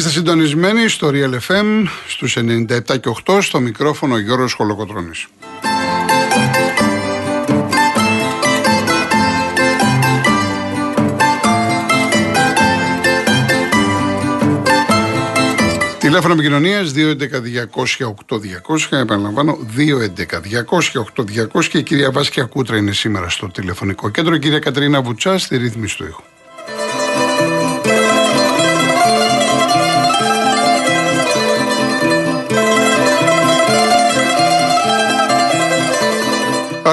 συντονισμένοι στο Real FM στους 97 και 8 στο μικρόφωνο Γιώργος Χολοκοτρώνης. Τηλέφωνο επικοινωνίας 211-200-8200. Επαναλαμβάνω, 211-200-8200 και η κυρία Βάσκια Κούτρα είναι σήμερα στο τηλεφωνικό κέντρο. Η κυρία Κατρίνα Βουτσά στη ρύθμιση του ήχου.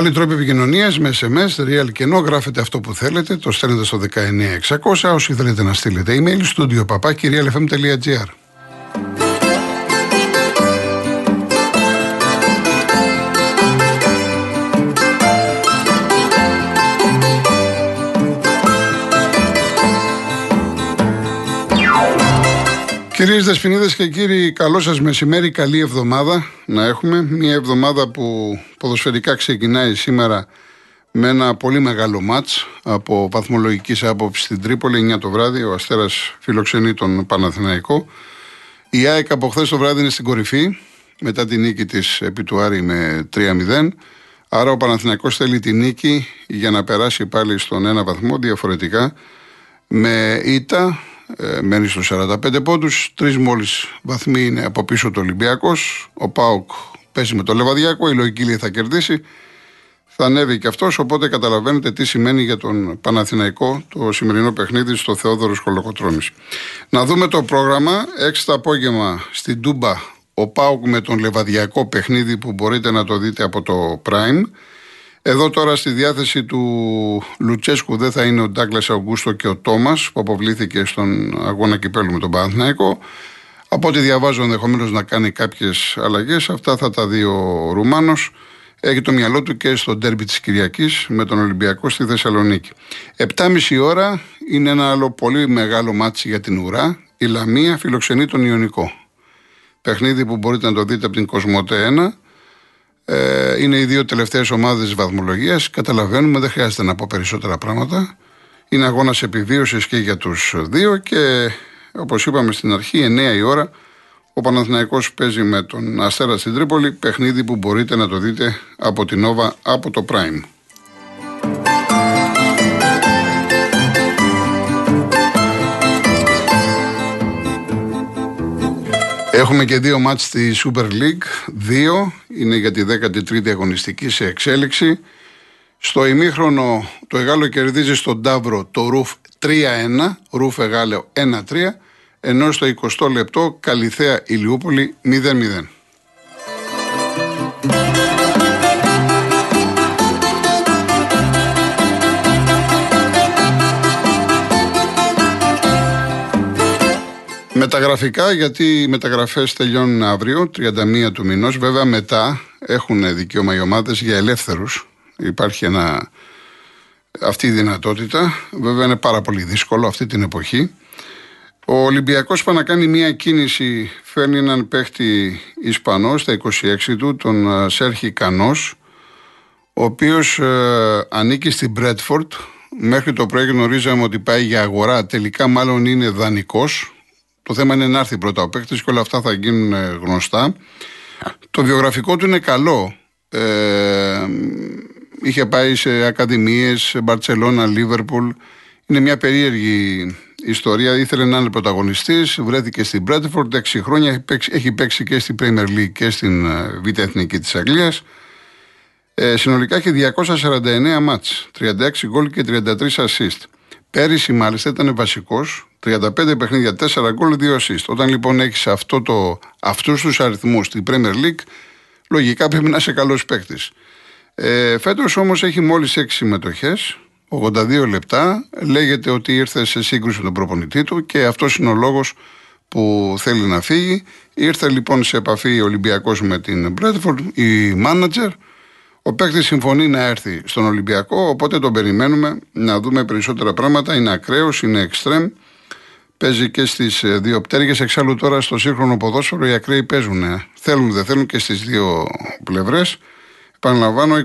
Άλλοι τρόποι επικοινωνίας με SMS, real και ενώ γράφετε αυτό που θέλετε, το στέλνετε στο 19600. Όσοι θέλετε να στείλετε email, studio papakirialfm.gr. Κυρίες Δεσποινίδες και κύριοι, καλό σας μεσημέρι, καλή εβδομάδα να έχουμε. Μια εβδομάδα που ποδοσφαιρικά ξεκινάει σήμερα με ένα πολύ μεγάλο μάτς από βαθμολογικής άποψης στην Τρίπολη, 9 το βράδυ, ο Αστέρας φιλοξενεί τον Παναθηναϊκό. Η ΑΕΚ από χθες το βράδυ είναι στην κορυφή, μετά την νίκη της επί του Άρη με 3-0. Άρα ο Παναθηναϊκός θέλει τη νίκη για να περάσει πάλι στον ένα βαθμό διαφορετικά με ήττα ε, μένει στου 45 πόντους. Τρεις μόλις βαθμοί είναι από πίσω το Ολυμπιακός. Ο Πάουκ παίζει με το Λεβαδιακό. Η λογική θα κερδίσει. Θα ανέβει και αυτός. Οπότε καταλαβαίνετε τι σημαίνει για τον Παναθηναϊκό το σημερινό παιχνίδι στο Θεόδωρος Κολοκοτρόνη. Να δούμε το πρόγραμμα. 6 το απόγευμα στην Τούμπα ο Πάουκ με τον Λεβαδιακό παιχνίδι που μπορείτε να το δείτε από το Prime. Εδώ τώρα στη διάθεση του Λουτσέσκου δεν θα είναι ο Ντάγκλας Αουγκούστο και ο Τόμας που αποβλήθηκε στον αγώνα κυπέλου με τον Παναθηναϊκό. Από ό,τι διαβάζω ενδεχομένως να κάνει κάποιες αλλαγές. Αυτά θα τα δει ο Ρουμάνος. Έχει το μυαλό του και στο ντέρμπι της Κυριακής με τον Ολυμπιακό στη Θεσσαλονίκη. 7.30 ώρα είναι ένα άλλο πολύ μεγάλο ματς για την ουρά. Η Λαμία φιλοξενεί τον Ιωνικό. Παιχνίδι που μπορείτε να το δείτε από την Cosmote 1 ε, είναι οι δύο τελευταίες ομάδες της βαθμολογίας. Καταλαβαίνουμε, δεν χρειάζεται να πω περισσότερα πράγματα. Είναι αγώνας επιβίωσης και για τους δύο και όπως είπαμε στην αρχή, 9 η ώρα, ο Παναθηναϊκός παίζει με τον Αστέρα στην Τρίπολη. Παιχνίδι που μπορείτε να το δείτε από την Nova από το Prime. Έχουμε και δύο μάτς στη Super League. Δύο είναι για τη 13η αγωνιστική σε εξέλιξη. Στο ημίχρονο το Εγάλο κερδίζει στον Ταύρο το Ρουφ 3-1, Ρουφ Εγάλεο 1-3, ενώ στο 20 λεπτό Καλυθέα Ηλιούπολη 0-0. Μεταγραφικά, γιατί οι μεταγραφές τελειώνουν αύριο, 31 του μηνός. Βέβαια, μετά έχουν δικαίωμα οι ομάδες για ελεύθερους. Υπάρχει ένα, αυτή η δυνατότητα. Βέβαια, είναι πάρα πολύ δύσκολο αυτή την εποχή. Ο Ολυμπιακός πάει να κάνει μια κίνηση, φέρνει έναν παίχτη Ισπανός στα 26 του, τον ε, Σέρχη Κανός, ο οποίος ε, ανήκει στην Μπρέτφορντ. Μέχρι το πρωί γνωρίζαμε ότι πάει για αγορά. Τελικά, μάλλον είναι δανεικός. Το θέμα είναι να έρθει πρώτα ο παίκτης και όλα αυτά θα γίνουν ε, γνωστά. Το βιογραφικό του είναι καλό. Ε, είχε πάει σε ακαδημίες, Μπαρτσελώνα, Λίβερπουλ. Είναι μια περίεργη ιστορία. Ήθελε να είναι πρωταγωνιστής, βρέθηκε στην Μπρέτφορντ 6 χρόνια. Έχει παίξει, και στην Premier League και στην ε, Β' Εθνική της Αγγλίας. Ε, συνολικά έχει 249 μάτς, 36 γκολ και 33 assist. Πέρυσι μάλιστα ήταν βασικός, 35 παιχνίδια, 4 γκολ, 2 assist. Όταν λοιπόν έχεις αυτό το, αυτούς τους αριθμούς στην Premier League, λογικά πρέπει να είσαι καλός παίκτης. Ε, φέτος όμως έχει μόλις 6 συμμετοχές, 82 λεπτά, λέγεται ότι ήρθε σε σύγκρουση με τον προπονητή του και αυτός είναι ο λόγος που θέλει να φύγει. Ήρθε λοιπόν σε επαφή ο Ολυμπιακός με την Bradford, η manager, ο παίκτης συμφωνεί να έρθει στον Ολυμπιακό, οπότε τον περιμένουμε να δούμε περισσότερα πράγματα. Είναι ακραίος, είναι εξτρέμ. Παίζει και στις ε, δύο πτέρυγες. Εξάλλου τώρα στο σύγχρονο ποδόσφαιρο οι ακραίοι παίζουν. Θέλουν, δεν θέλουν και στις δύο πλευρές. Παραλαμβάνω 26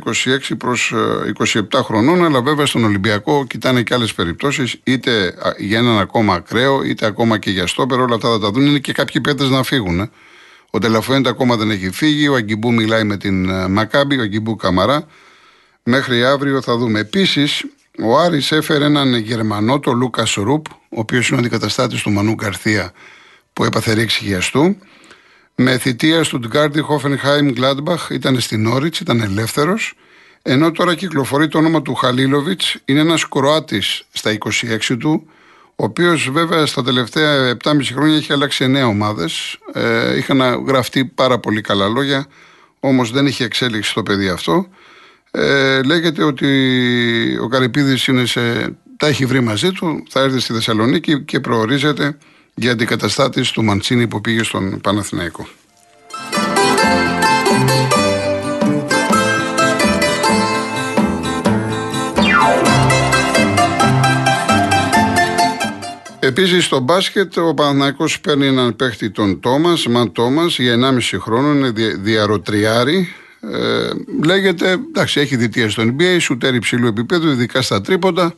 προς 27 ε, χρονών, αλλά βέβαια στον Ολυμπιακό κοιτάνε και άλλες περιπτώσεις, είτε για έναν ακόμα ακραίο, είτε ακόμα και για στόπερ, όλα αυτά θα τα δουν. Είναι και κάποιοι παίκτες να φύγουν. Ε. Ο Τελαφουέντα ακόμα δεν έχει φύγει, ο Αγκιμπού μιλάει με την ε, Μακάμπη, ο Αγκιμπού Καμαρά. Μέχρι αύριο θα δούμε. Επίσης, ο Άρης έφερε έναν Γερμανό, τον Λούκας Ρουπ, ο οποίος είναι ο αντικαταστάτης του Μανού Καρθία που έπαθε ρήξη χιαστού. Με θητεία του Ντγκάρντι Χόφενχάιμ Γκλάντμπαχ ήταν στην Όριτς, ήταν ελεύθερος. Ενώ τώρα κυκλοφορεί το όνομα του Χαλίλοβιτς, είναι ένας Κροάτης στα 26 του, ο οποίος βέβαια στα τελευταία 7,5 χρόνια έχει αλλάξει 9 ομάδες. Ε, είχαν γραφτεί πάρα πολύ καλά λόγια, όμως δεν είχε εξέλιξη στο παιδί αυτό. Ε, λέγεται ότι ο Καρυπίδης είναι σε, τα έχει βρει μαζί του, θα έρθει στη Θεσσαλονίκη και προορίζεται για αντικαταστάτης του Μαντσίνη που πήγε στον Παναθηναϊκό. Επίσης στο μπάσκετ ο Παναθηναϊκός παίρνει έναν παίχτη τον Τόμας, Μαν Τόμας, για 1,5 χρόνο, είναι διαρροτριάρι. Ε, λέγεται, εντάξει, έχει διτία στο NBA, σουτέρ υψηλού επίπεδου, ειδικά στα τρίποντα.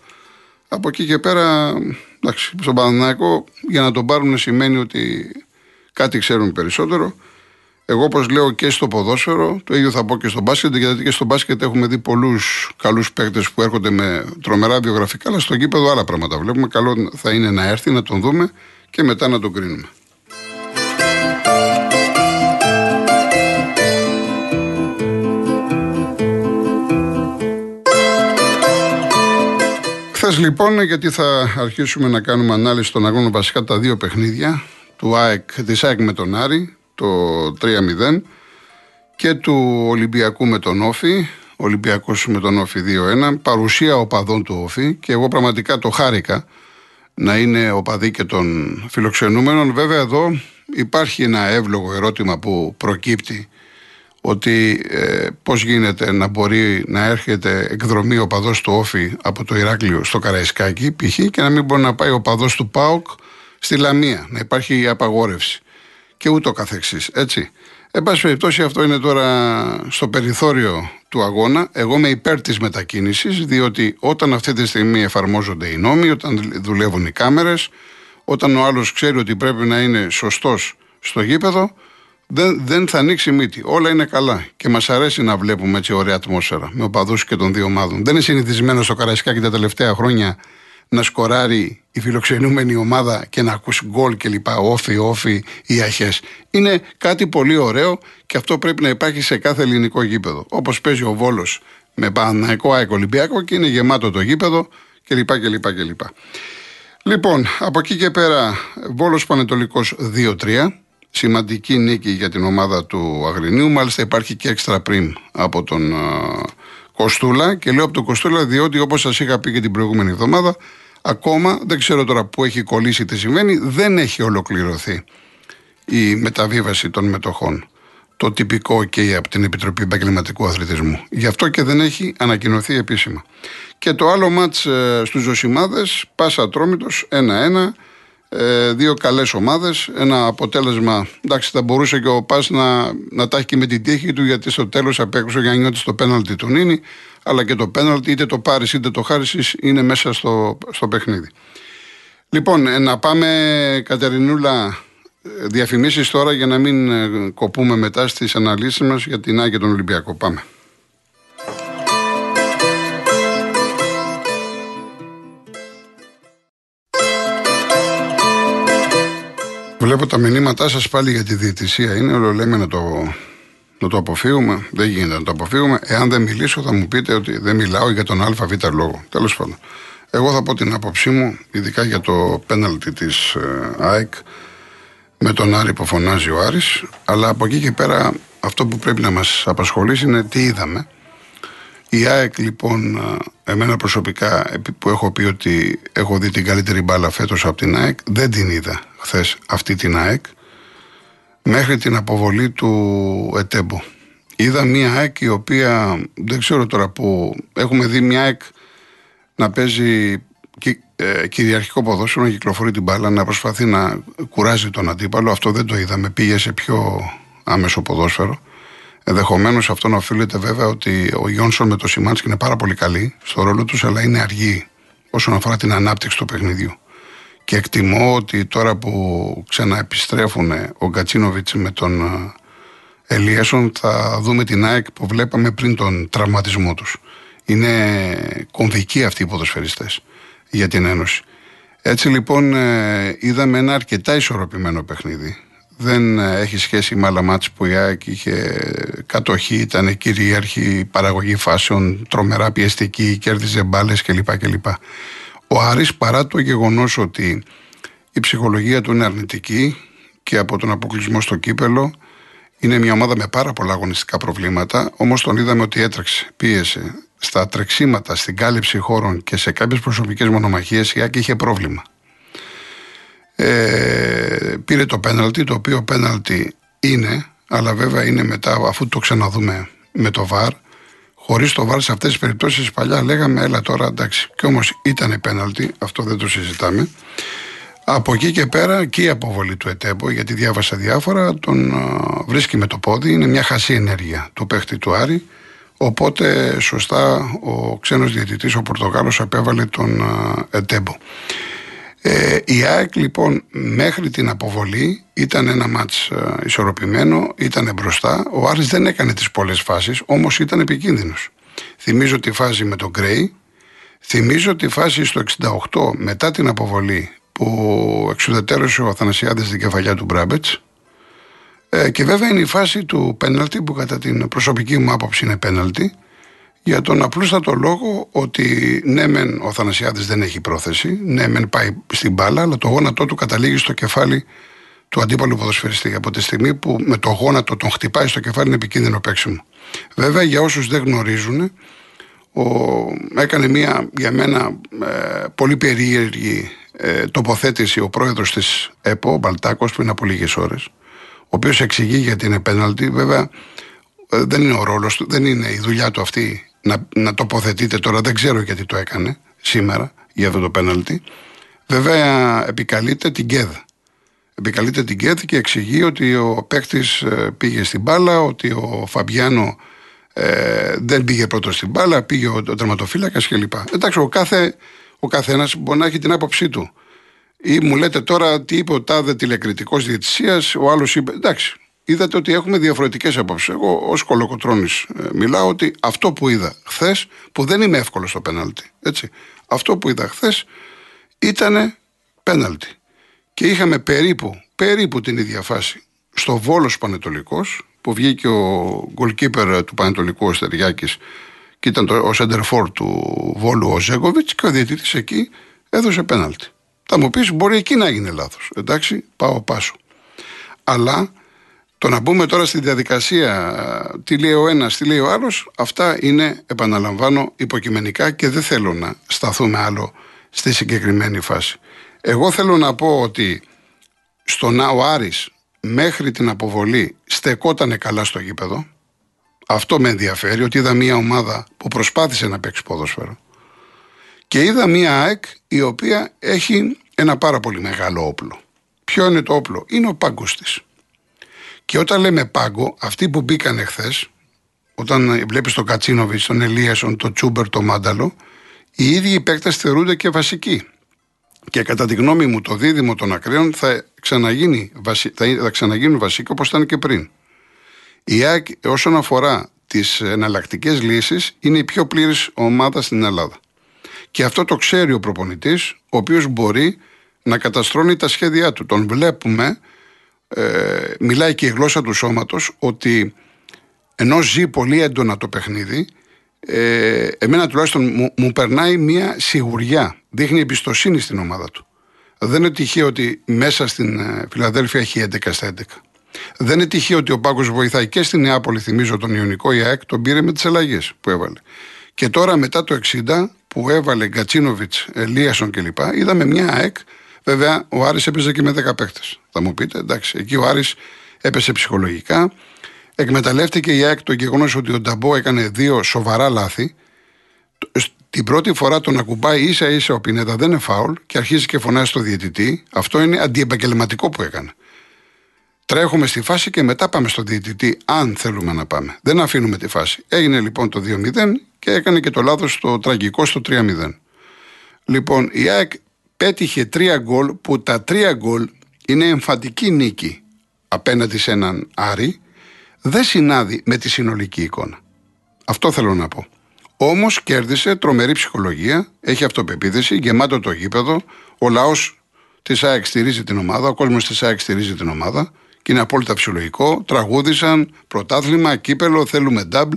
Από εκεί και πέρα, εντάξει, στον Παναθηναϊκό για να τον πάρουν σημαίνει ότι κάτι ξέρουν περισσότερο. Εγώ, όπως λέω και στο ποδόσφαιρο, το ίδιο θα πω και στο μπάσκετ, γιατί και στο μπάσκετ έχουμε δει πολλούς καλούς παίκτες που έρχονται με τρομερά βιογραφικά, αλλά στο γήπεδο άλλα πράγματα βλέπουμε. Καλό θα είναι να έρθει, να τον δούμε και μετά να τον κρίνουμε. Λοιπόν, γιατί θα αρχίσουμε να κάνουμε ανάλυση των αγώνων βασικά τα δύο παιχνίδια του ΑΕΚ, της ΑΕΚ με τον Άρη, το 3-0 και του Ολυμπιακού με τον Όφη, Ολυμπιακός με τον Όφη 2-1, παρουσία οπαδών του Όφη και εγώ πραγματικά το χάρηκα να είναι οπαδοί και των φιλοξενούμενων. Βέβαια εδώ υπάρχει ένα εύλογο ερώτημα που προκύπτει ότι ε, πώς γίνεται να μπορεί να έρχεται εκδρομή ο παδός του Όφη από το Ηράκλειο στο Καραϊσκάκι π.χ. και να μην μπορεί να πάει ο παδός του ΠΑΟΚ στη Λαμία, να υπάρχει απαγόρευση και ούτω καθεξής, έτσι. Εν πάση περιπτώσει αυτό είναι τώρα στο περιθώριο του αγώνα. Εγώ είμαι υπέρ της μετακίνησης, διότι όταν αυτή τη στιγμή εφαρμόζονται οι νόμοι, όταν δουλεύουν οι κάμερες, όταν ο άλλος ξέρει ότι πρέπει να είναι σωστός στο γήπεδο, δεν, δεν θα ανοίξει μύτη. Όλα είναι καλά. Και μας αρέσει να βλέπουμε έτσι ωραία ατμόσφαιρα με οπαδούς και των δύο ομάδων. Δεν είναι συνηθισμένο στο Καραϊσκάκι τα τελευταία χρόνια να σκοράρει η φιλοξενούμενη ομάδα και να ακούσει γκολ κλπ. Όφι, όφι ή αχές. Είναι κάτι πολύ ωραίο και αυτό πρέπει να υπάρχει σε κάθε ελληνικό γήπεδο. Όπως παίζει ο Βόλος με Παναναϊκό ΑΕΚ Ολυμπιακό και είναι γεμάτο το γήπεδο κλπ. κλπ, κλπ. Λοιπόν, από εκεί και πέρα, Βόλος Πανετολικός 2-3 σημαντική νίκη για την ομάδα του Αγρινίου. Μάλιστα υπάρχει και έξτρα πριν από τον Κοστούλα. Και λέω από τον Κοστούλα διότι όπως σας είχα πει και την προηγούμενη εβδομάδα, ακόμα δεν ξέρω τώρα που έχει κολλήσει τι συμβαίνει, δεν έχει ολοκληρωθεί η μεταβίβαση των μετοχών. Το τυπικό και από την Επιτροπή Επαγγελματικού Αθλητισμού. Γι' αυτό και δεν έχει ανακοινωθεί επίσημα. Και το άλλο μάτς ε, στους Ζωσιμάδες, Πάσα Τρόμητος 1-1, ε, δύο καλές ομάδες. Ένα αποτέλεσμα. Εντάξει, θα μπορούσε και ο Πας να, να τα έχει και με την τύχη του, γιατί στο τέλος απέκρουσε για να νιώθει το πέναλτι του Νίνη. Αλλά και το πέναλτι, είτε το πάρεις είτε το χάρη, είναι μέσα στο, στο παιχνίδι. Λοιπόν, ε, να πάμε, Κατερινούλα, ε, διαφημίσεις τώρα για να μην ε, κοπούμε μετά στις αναλύσεις μας για την Άγια τον Ολυμπιακό. Πάμε. Βλέπω τα μηνύματά σας πάλι για τη διαιτησία. Είναι όλο λέμε να το, να το αποφύγουμε. Δεν γίνεται να το αποφύγουμε. Εάν δεν μιλήσω, θα μου πείτε ότι δεν μιλάω για τον ΑΒ λόγο. Τέλος πάντων. Εγώ θα πω την άποψή μου, ειδικά για το πέναλτι της ε, ΑΕΚ με τον Άρη που φωνάζει ο Άρης. Αλλά από εκεί και πέρα αυτό που πρέπει να μας απασχολήσει είναι τι είδαμε. Η ΑΕΚ λοιπόν, ε, εμένα προσωπικά που έχω πει ότι έχω δει την καλύτερη μπάλα φέτος από την ΑΕΚ, δεν την είδα χθες αυτή την ΑΕΚ μέχρι την αποβολή του ΕΤΕΜΠΟ. Είδα μια ΑΕΚ η οποία δεν ξέρω τώρα που έχουμε δει μια ΑΕΚ να παίζει ε, κυριαρχικό ποδόσφαιρο, να κυκλοφορεί την μπάλα, να προσπαθεί να κουράζει τον αντίπαλο. Αυτό δεν το είδαμε. Πήγε σε πιο άμεσο ποδόσφαιρο. Ενδεχομένως αυτό να οφείλεται βέβαια ότι ο Γιόνσον με το Σιμάνσκι είναι πάρα πολύ καλή στο ρόλο τους, αλλά είναι αργή όσον αφορά την ανάπτυξη του παιχνιδιού. Και εκτιμώ ότι τώρα που ξαναεπιστρέφουν ο Γκατσίνοβιτς με τον ε, Ελίασον θα δούμε την ΑΕΚ που βλέπαμε πριν τον τραυματισμό τους. Είναι κομβικοί αυτοί οι ποδοσφαιριστές για την Ένωση. Έτσι λοιπόν ε, είδαμε ένα αρκετά ισορροπημένο παιχνίδι. Δεν ε, έχει σχέση με άλλα μάτς που η ΑΕΚ είχε κατοχή, ήταν κυρίαρχη παραγωγή φάσεων, τρομερά πιεστική, κέρδιζε μπάλες κλπ. κλπ. Ο Άρης παρά το γεγονός ότι η ψυχολογία του είναι αρνητική και από τον αποκλεισμό στο κύπελο είναι μια ομάδα με πάρα πολλά αγωνιστικά προβλήματα, όμως τον είδαμε ότι έτρεξε, πίεσε, στα τρεξίματα, στην κάλυψη χώρων και σε κάποιες προσωπικές μονομαχίες η Άκη είχε πρόβλημα. Ε, πήρε το πέναλτι, το οποίο πέναλτι είναι, αλλά βέβαια είναι μετά αφού το ξαναδούμε με το ΒΑΡ. Χωρίς το ΒΑΡ σε αυτές τις περιπτώσεις παλιά λέγαμε, έλα τώρα εντάξει. Και όμως ήταν πέναλτι, αυτό δεν το συζητάμε. Από εκεί και πέρα και η αποβολή του ΕΤΕΠΟ, γιατί διάβασα διάφορα, τον βρίσκει με το πόδι. Είναι μια χασή ενέργεια του παίχτη του Άρη. Οπότε σωστά ο ξένος διαιτητής, ο Πορτογάλος, απέβαλε τον ΕΤΕΠΟ. Ε, η ΑΕΚ λοιπόν μέχρι την αποβολή ήταν ένα μάτς ισορροπημένο, ήταν μπροστά. Ο Άρης δεν έκανε τις πολλές φάσεις, όμως ήταν επικίνδυνος. Θυμίζω τη φάση με τον Γκρέι, θυμίζω τη φάση στο 68 μετά την αποβολή που εξουδετέρωσε ο Αθανασιάδης στην κεφαλιά του Μπράμπετς ε, και βέβαια είναι η φάση του πέναλτι που κατά την προσωπική μου άποψη είναι πέναλτι για τον απλούστατο λόγο ότι ναι μεν ο Θανασιάδης δεν έχει πρόθεση, ναι μεν πάει στην μπάλα αλλά το γόνατό του καταλήγει στο κεφάλι του αντίπαλου ποδοσφαιριστή από τη στιγμή που με το γόνατο τον χτυπάει στο κεφάλι είναι επικίνδυνο παίξιμο. Βέβαια για όσους δεν γνωρίζουν ο, έκανε μια για μένα ε, πολύ περίεργη ε, τοποθέτηση ο πρόεδρος της ΕΠΟ, ο Μπαλτάκος, πριν από λίγες ώρες, ο οποίος εξηγεί γιατί είναι πέναλτι. Βέβαια, ε, δεν είναι ο ρόλος του, δεν είναι η δουλειά του αυτή να, να τοποθετείτε τώρα. Δεν ξέρω γιατί το έκανε σήμερα για αυτό το πέναλτι. Βέβαια, επικαλείται την ΚΕΔ. Επικαλείται την ΚΕΔ και εξηγεί ότι ο παίκτης ε, πήγε στην μπάλα, ότι ο Φαμπιάνο ε, δεν πήγε πρώτος στην μπάλα, πήγε ο, ο τερματοφύλακας κλπ. Εντάξει, ο κάθε ο καθένας μπορεί να έχει την άποψή του. Ή μου λέτε τώρα τι είπε ο τάδε τηλεκριτικός διαιτησίας, ο άλλος είπε. Εντάξει, είδατε ότι έχουμε διαφορετικές απόψεις. Εγώ ως κολοκοτρόνη ε, μιλάω ότι αυτό που είδα χθες, που δεν είμαι εύκολο στο πέναλτι, έτσι. Αυτό που είδα χθες ήταν πέναλτι. Και είχαμε περίπου, περίπου την ίδια φάση στο Βόλος Πανετολικός, που βγήκε ο goalkeeper του Πανετολικού ο Στεριάκης και ήταν το, ο σέντερφορ του Βόλου ο Ζέγκοβιτς και ο διαιτητής εκεί έδωσε πέναλτι. Θα μου πεις, μπορεί εκεί να έγινε λάθος. Εντάξει, πάω πάσο. Αλλά το να μπούμε τώρα στη διαδικασία τι λέει ο ένας, τι λέει ο άλλος, αυτά είναι, επαναλαμβάνω, υποκειμενικά και δεν θέλω να σταθούμε άλλο στη συγκεκριμένη φάση. Εγώ θέλω να πω ότι στον ο Άρης μέχρι την αποβολή στεκότανε καλά στο γήπεδο. Αυτό με ενδιαφέρει, ότι είδα μια ομάδα που προσπάθησε να παίξει ποδόσφαιρο. Και είδα μια ΑΕΚ η οποία έχει ένα πάρα πολύ μεγάλο όπλο. Ποιο είναι το όπλο, είναι ο πάγκος της. Και όταν λέμε πάγκο, αυτοί που μπήκαν εχθέ, όταν βλέπεις τον Κατσίνοβιτς, τον Ελίασον, τον Τσούμπερ, τον Μάνταλο, οι ίδιοι οι παίκτες θεωρούνται και βασικοί. Και κατά τη γνώμη μου, το δίδυμο των ακραίων θα, ξαναγίνει, θα ξαναγίνουν βασικοί όπως ήταν και πριν. Η ΑΕΚ όσον αφορά τις εναλλακτικές λύσεις είναι η πιο πλήρης ομάδα στην Ελλάδα. Και αυτό το ξέρει ο προπονητής, ο οποίος μπορεί να καταστρώνει τα σχέδιά του. Τον βλέπουμε, ε, μιλάει και η γλώσσα του σώματος, ότι ενώ ζει πολύ έντονα το παιχνίδι, ε, εμένα τουλάχιστον μου, μου περνάει μια σιγουριά. Δείχνει εμπιστοσύνη στην ομάδα του. Δεν είναι τυχαίο ότι μέσα στην ε, Φιλαδέλφια έχει 11 στα 11. Δεν είναι τυχαίο ότι ο Πάγκο βοηθάει και στην Νεάπολη, θυμίζω τον Ιωνικό, η ΑΕΚ τον πήρε με τις αλλαγές που έβαλε. Και τώρα μετά το 60 που έβαλε Γκατσίνοβιτς, Ελίασον κλπ. Είδαμε μια ΑΕΚ. Βέβαια, ο Άρης έπαιζε και με 10 παίχτε. Θα μου πείτε, εντάξει, εκεί ο Άρης έπεσε ψυχολογικά. Εκμεταλλεύτηκε η ΑΕΚ το γεγονός ότι ο Νταμπό έκανε δύο σοβαρά λάθη. Την πρώτη φορά τον ακουμπάει ίσα ίσα ο Πινέτα δεν είναι φάουλ και αρχίζει και φωνάζει στο διαιτητή. Αυτό είναι αντιεπαγγελματικό που έκανε. Τρέχουμε στη φάση και μετά πάμε στον διαιτητή, αν θέλουμε να πάμε. Δεν αφήνουμε τη φάση. Έγινε λοιπόν το 2-0 και έκανε και το λάθος το τραγικό στο 3-0. Λοιπόν, η ΑΕΚ πέτυχε τρία γκολ που τα τρία γκολ είναι εμφαντική νίκη απέναντι σε έναν Άρη. Δεν συνάδει με τη συνολική εικόνα. Αυτό θέλω να πω. Όμως κέρδισε τρομερή ψυχολογία, έχει αυτοπεποίθηση, γεμάτο το γήπεδο. Ο λαός της ΑΕΚ στηρίζει την ομάδα, ο κόσμος της ΑΕΚ στηρίζει την ομάδα και είναι απόλυτα φυσιολογικό. Τραγούδισαν πρωτάθλημα, κύπελο, θέλουμε νταμπλ.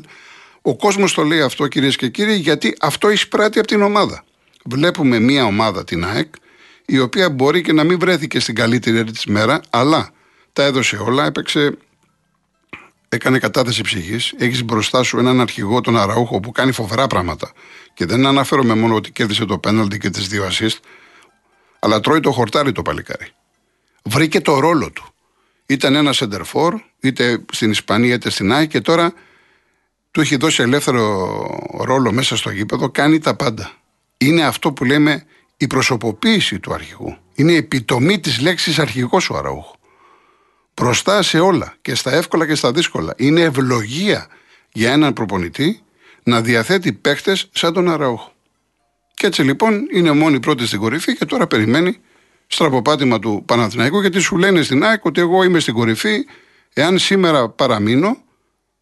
Ο κόσμος το λέει αυτό κυρίες και κύριοι γιατί αυτό εισπράττει από την ομάδα. Βλέπουμε μια ομάδα την ΑΕΚ η οποία μπορεί και να μην βρέθηκε στην καλύτερη της μέρα, αλλά τα έδωσε όλα, έπαιξε έκανε κατάθεση ψυχής. Έχεις μπροστά σου έναν αρχηγό, τον Αραούχο, που κάνει φοβερά πράγματα. Και δεν αναφέρομαι μόνο ότι κέρδισε το πέναλτι και τις δύο assist, αλλά τρώει το χορτάρι το παλικάρι. Βρήκε το ρόλο του. Ήταν ένα σεντερφόρ, είτε στην Ισπανία είτε στην Άκη και τώρα του έχει δώσει ελεύθερο ρόλο μέσα στο γήπεδο, κάνει τα πάντα. Είναι αυτό που λέμε η προσωποποίηση του αρχηγού. Είναι η επιτομή της λέξης αρχηγός ο Αραούχο μπροστά σε όλα και στα εύκολα και στα δύσκολα. Είναι ευλογία για έναν προπονητή να διαθέτει παίχτες σαν τον Αραούχο. Και έτσι λοιπόν είναι μόνη πρώτη στην κορυφή και τώρα περιμένει στραποπάτημα του Παναθηναϊκού γιατί σου λένε στην ΑΕΚ ότι εγώ είμαι στην κορυφή. Εάν σήμερα παραμείνω,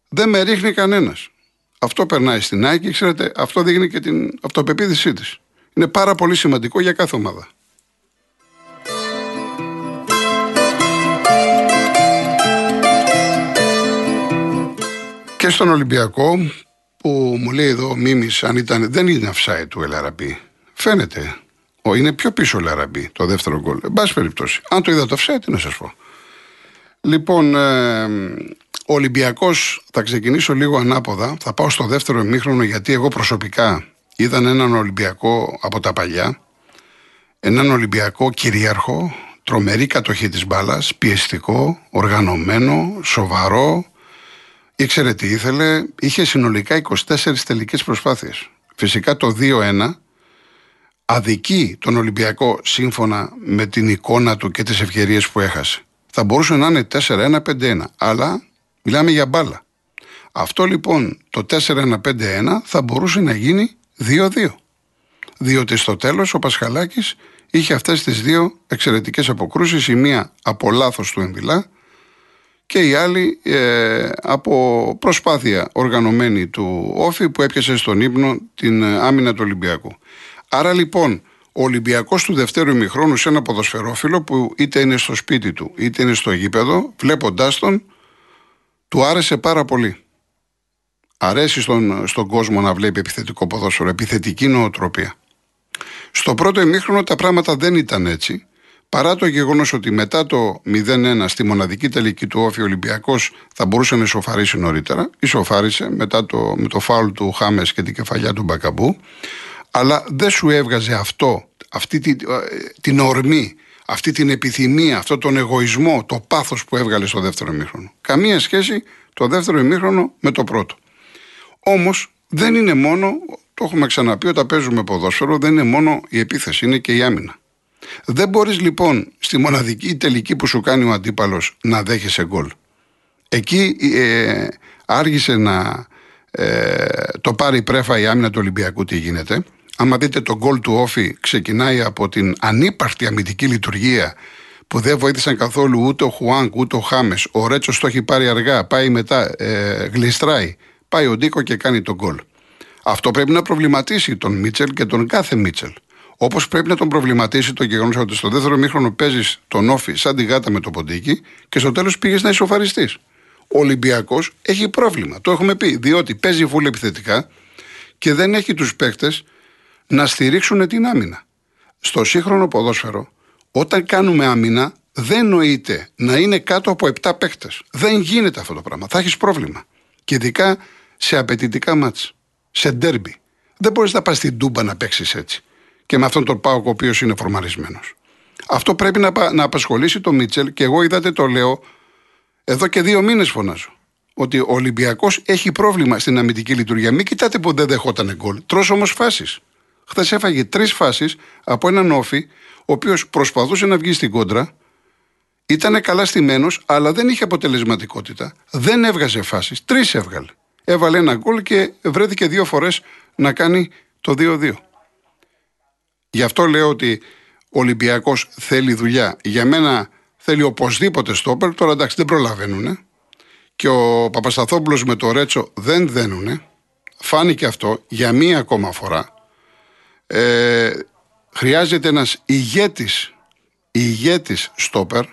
δεν με ρίχνει κανένας. Αυτό περνάει στην ΑΕΚ και ξέρετε, αυτό δείχνει και την αυτοπεποίθησή της. Είναι πάρα πολύ σημαντικό για κάθε ομάδα. Και στον Ολυμπιακό που μου λέει εδώ ο Μίμης αν ήταν, δεν είναι offside του Ελαραμπή. Φαίνεται. Ο, είναι πιο πίσω ο Ελαραμπή το δεύτερο γκολ. Εν πάση περιπτώσει. Αν το είδα το offside, τι να σας πω. Λοιπόν, ε, ο Ολυμπιακός θα ξεκινήσω λίγο ανάποδα. Θα πάω στο δεύτερο ημίχρονο γιατί εγώ προσωπικά είδα έναν Ολυμπιακό από τα παλιά. Έναν Ολυμπιακό κυρίαρχο, τρομερή κατοχή της μπάλας, πιεστικό, οργανωμένο, σοβαρό, ήξερε τι ήθελε, είχε συνολικά 24 τελικές προσπάθειες. Φυσικά το 2-1 αδικεί τον Ολυμπιακό σύμφωνα με την εικόνα του και τις ευκαιρίες που έχασε. Θα μπορούσε να είναι 4-1-5-1, αλλά μιλάμε για μπάλα. Αυτό λοιπόν το 4-1-5-1 θα μπορούσε να γίνει 2-2. Διότι στο τέλος ο Πασχαλάκης είχε αυτές τις δύο εξαιρετικές αποκρούσεις, η μία από λάθος του Εμβιλά και η άλλη ε, από προσπάθεια οργανωμένη του Όφη που έπιασε στον ύπνο την ε, άμυνα του Ολυμπιακού. Άρα λοιπόν ο Ολυμπιακός του δευτέρου ημιχρόνου σε ένα ποδοσφαιρόφιλο που είτε είναι στο σπίτι του είτε είναι στο γήπεδο, βλέποντάς τον, του άρεσε πάρα πολύ. Αρέσει στον, στον κόσμο να βλέπει επιθετικό ποδόσφαιρο, επιθετική νοοτροπία. Στο πρώτο ημίχρονο τα πράγματα δεν ήταν έτσι. Παρά το γεγονός ότι μετά το 0-1 στη μοναδική τελική του Όφη Ολυμπιακός θα μπορούσε να ισοφαρίσει νωρίτερα, ισοφάρισε μετά το, με το φάουλ του Χάμες και την κεφαλιά του Μπακαμπού, αλλά δεν σου έβγαζε αυτό, αυτή την, ε, την ορμή, αυτή την επιθυμία, αυτό τον εγωισμό, το πάθος που έβγαλε στο δεύτερο ημίχρονο. Καμία σχέση το δεύτερο ημίχρονο με το πρώτο. Όμως δεν είναι μόνο, το έχουμε ξαναπεί όταν παίζουμε ποδόσφαιρο, δεν είναι μόνο η επίθεση, είναι και η άμυνα. Δεν μπορείς λοιπόν στη μοναδική τελική που σου κάνει ο αντίπαλος να δέχεσαι γκολ. Εκεί ε, άργησε να ε, το πάρει πρέφα η άμυνα του Ολυμπιακού τι γίνεται. Άμα δείτε το γκολ του Όφη ξεκινάει από την ανύπαρκτη αμυντική λειτουργία που δεν βοήθησαν καθόλου ούτε ο Χουάνκ ούτε ο Χάμες. Ο Ρέτσος το έχει πάρει αργά, πάει μετά, ε, γλιστράει. Πάει ο Ντίκο και κάνει τον γκολ. Αυτό πρέπει να προβληματίσει τον Μίτσελ και τον κάθε Μίτσελ. Όπως πρέπει να τον προβληματίσει το γεγονός ότι στο δεύτερο μήχρονο παίζεις τον όφη σαν τη γάτα με το ποντίκι και στο τέλος πήγες να ισοφαριστείς. Ο Ολυμπιακός έχει πρόβλημα. Το έχουμε πει. Διότι παίζει βούλη επιθετικά και δεν έχει τους παίκτες να στηρίξουν την άμυνα. Στο σύγχρονο ποδόσφαιρο, όταν κάνουμε άμυνα, δεν νοείται να είναι κάτω από 7 παίκτες. Δεν γίνεται αυτό το πράγμα. Θα έχεις πρόβλημα. Και ειδικά σε απαιτητικά μάτς, σε ντέρμπι. Δεν μπορείς να πας στην τούμπα να παίξεις έτσι και με αυτόν τον Πάοκ ο οποίος είναι φορμαρισμένος. Αυτό πρέπει να, να απασχολήσει τον Μίτσελ και εγώ είδατε το λέω εδώ και δύο μήνες φωνάζω. Ότι ο Ολυμπιακός έχει πρόβλημα στην αμυντική λειτουργία. Μην κοιτάτε που δεν δεχόταν γκολ. Τρως όμως φάσεις. Χθες έφαγε τρεις φάσεις από έναν όφη, ο οποίος προσπαθούσε να βγει στην κόντρα, Ήταν καλά στημένος, αλλά δεν είχε αποτελεσματικότητα. Δεν έβγαζε φάσεις. Τρεις έβγαλε. Έβαλε ένα γκολ και βρέθηκε δύο φορές να κάνει το 2-2. Γι' αυτό λέω ότι ο Ολυμπιακός θέλει δουλειά. Για μένα θέλει οπωσδήποτε στόπερ. Τώρα εντάξει δεν προλαβαίνουν. Και ο Παπασταθόπουλος με το Ρέτσο δεν δένουν. Φάνηκε αυτό για μία ακόμα φορά. Ε, χρειάζεται ένας ηγέτης ηγέτης στόπερ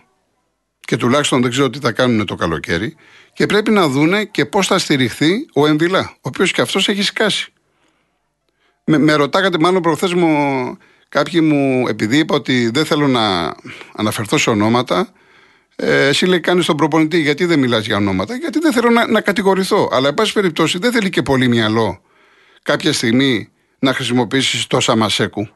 και τουλάχιστον δεν ξέρω τι θα κάνουν το καλοκαίρι και πρέπει να δούνε και πώς θα στηριχθεί ο Εμβιλά, ο οποίος και αυτός έχει σκάσει. Με, με ρωτάγατε μάλλον προχθές μου κάποιοι μου, επειδή είπα ότι δεν θέλω να αναφερθώ σε ονόματα, ε, εσύ λέει κάνεις τον προπονητή γιατί δεν μιλάς για ονόματα, γιατί δεν θέλω να, να κατηγορηθώ. Αλλά εν πάση περιπτώσει δεν θέλει και πολύ μυαλό κάποια στιγμή να χρησιμοποιήσεις τόσα μασέκου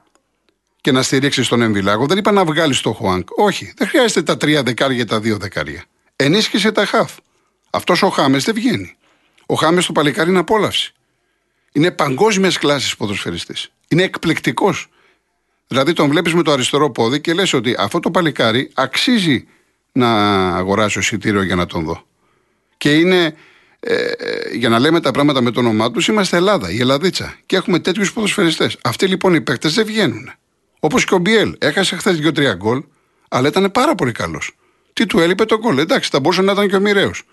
και να στηρίξεις τον Εμβιλάγο. Δεν είπα να βγάλεις το Χουάνκ. Όχι, δεν χρειάζεται τα τρία δεκάρια τα δύο δεκάρια. Ενίσχυσε τα χαφ. Αυτός ο Χάμες δεν βγαίνει. Ο Χάμες το παλικάρι είναι απόλαυση. Είναι παγκόσμια κλάση ποδοσφαιριστής. Είναι εκπληκτικός. Δηλαδή τον βλέπεις με το αριστερό πόδι και λες ότι αυτό το παλικάρι αξίζει να αγοράσει εισιτήριο για να τον δω. Και είναι, ε, για να λέμε τα πράγματα με το όνομά τους, είμαστε Ελλάδα, η Ελλαδίτσα. Και έχουμε τέτοιους ποδοσφαιριστές. Αυτοί λοιπόν οι παίκτες δεν βγαίνουν. Όπως και ο Μπιέλ. Έχασε χθες 2-3 γκολ, αλλά ήταν πάρα πολύ καλός. Τι του έλειπε το γκολ. Εντάξει, θα μπορούσε να ήταν και ο Μοιραίος.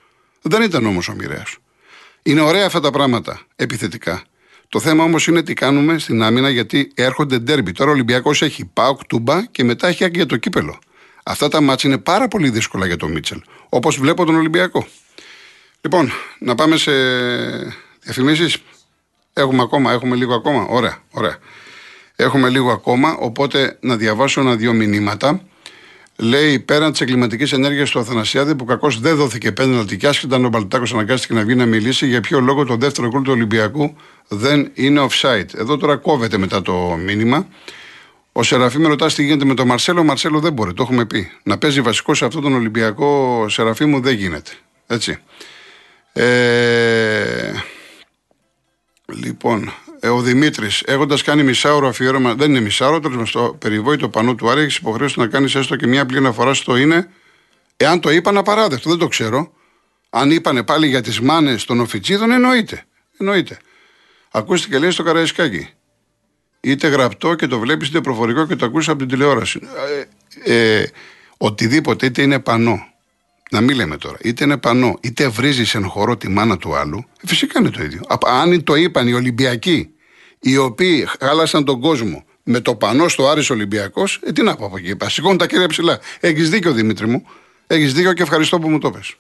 Δεν ήταν όμως ο Μοιραίος. Είναι ωραία αυτά τα πράγματα επιθετικά. Το θέμα όμως είναι τι κάνουμε στην άμυνα γιατί έρχονται ντέρμπι. Τώρα ο Ολυμπιακός έχει Πάοκ, Τούμπα και μετά έχει και για το κύπελο. Αυτά τα μάτια είναι πάρα πολύ δύσκολα για τον Μίτσελ. Όπως βλέπω τον Ολυμπιακό. Λοιπόν, να πάμε σε διαφημίσεις. Έχουμε ακόμα, έχουμε λίγο ακόμα. Ωραία, ωραία. Έχουμε λίγο ακόμα, οπότε να διαβάσω ένα-δύο μηνύματα. Λέει πέραν της εγκληματικής ενέργειας του Αθανασιάδη που κακώς δεν δόθηκε πέναλτι και άσχετα αν ο Μπαλτάκος αναγκάστηκε να βγει να μιλήσει για ποιο λόγο το δεύτερο γκολ του Ολυμπιακού δεν είναι offside. Εδώ τώρα κόβεται μετά το μήνυμα. Ο Σεραφείμ ρωτάς τι γίνεται με τον Μαρσέλο. Ο Μαρσέλο δεν μπορεί, το έχουμε πει. Να παίζει βασικό σε αυτόν τον Ολυμπιακό Σεραφείμ δεν γίνεται. Έτσι. Ε... Λοιπόν, ε, ο Δημήτρης, έχοντας κάνει μισάωρο αφιέρωμα, δεν είναι μισάωρο, τέλο στο περιβόητο πανό του Άρη, έχεις υποχρέωση να κάνεις έστω και μια απλή αναφορά στο είναι. Εάν το είπαν, απαράδεκτο, δεν το ξέρω. Αν είπανε πάλι για τις μάνες των οφιτσίδων, εννοείται. εννοείται. Ακούστηκε λέει στο Καραϊσκάκι. Είτε γραπτό και το βλέπεις, είτε προφορικό και το ακούσει από την τηλεόραση. Ε, ε, οτιδήποτε, είτε είναι πανό, να μην λέμε τώρα, είτε είναι πανό, είτε βρίζεις εν χορό τη μάνα του άλλου, ε, φυσικά είναι το ίδιο. Αν το είπαν οι Ολυμπιακοί, οι οποίοι χάλασαν τον κόσμο με το πανό στο Άρης Ολυμπιακός, ε, τι να πω από εκεί. Σηκώνουν τα κύρια ψηλά. Έχεις δίκιο, Δημήτρη μου. Έχεις δίκιο και ευχαριστώ που μου το πες.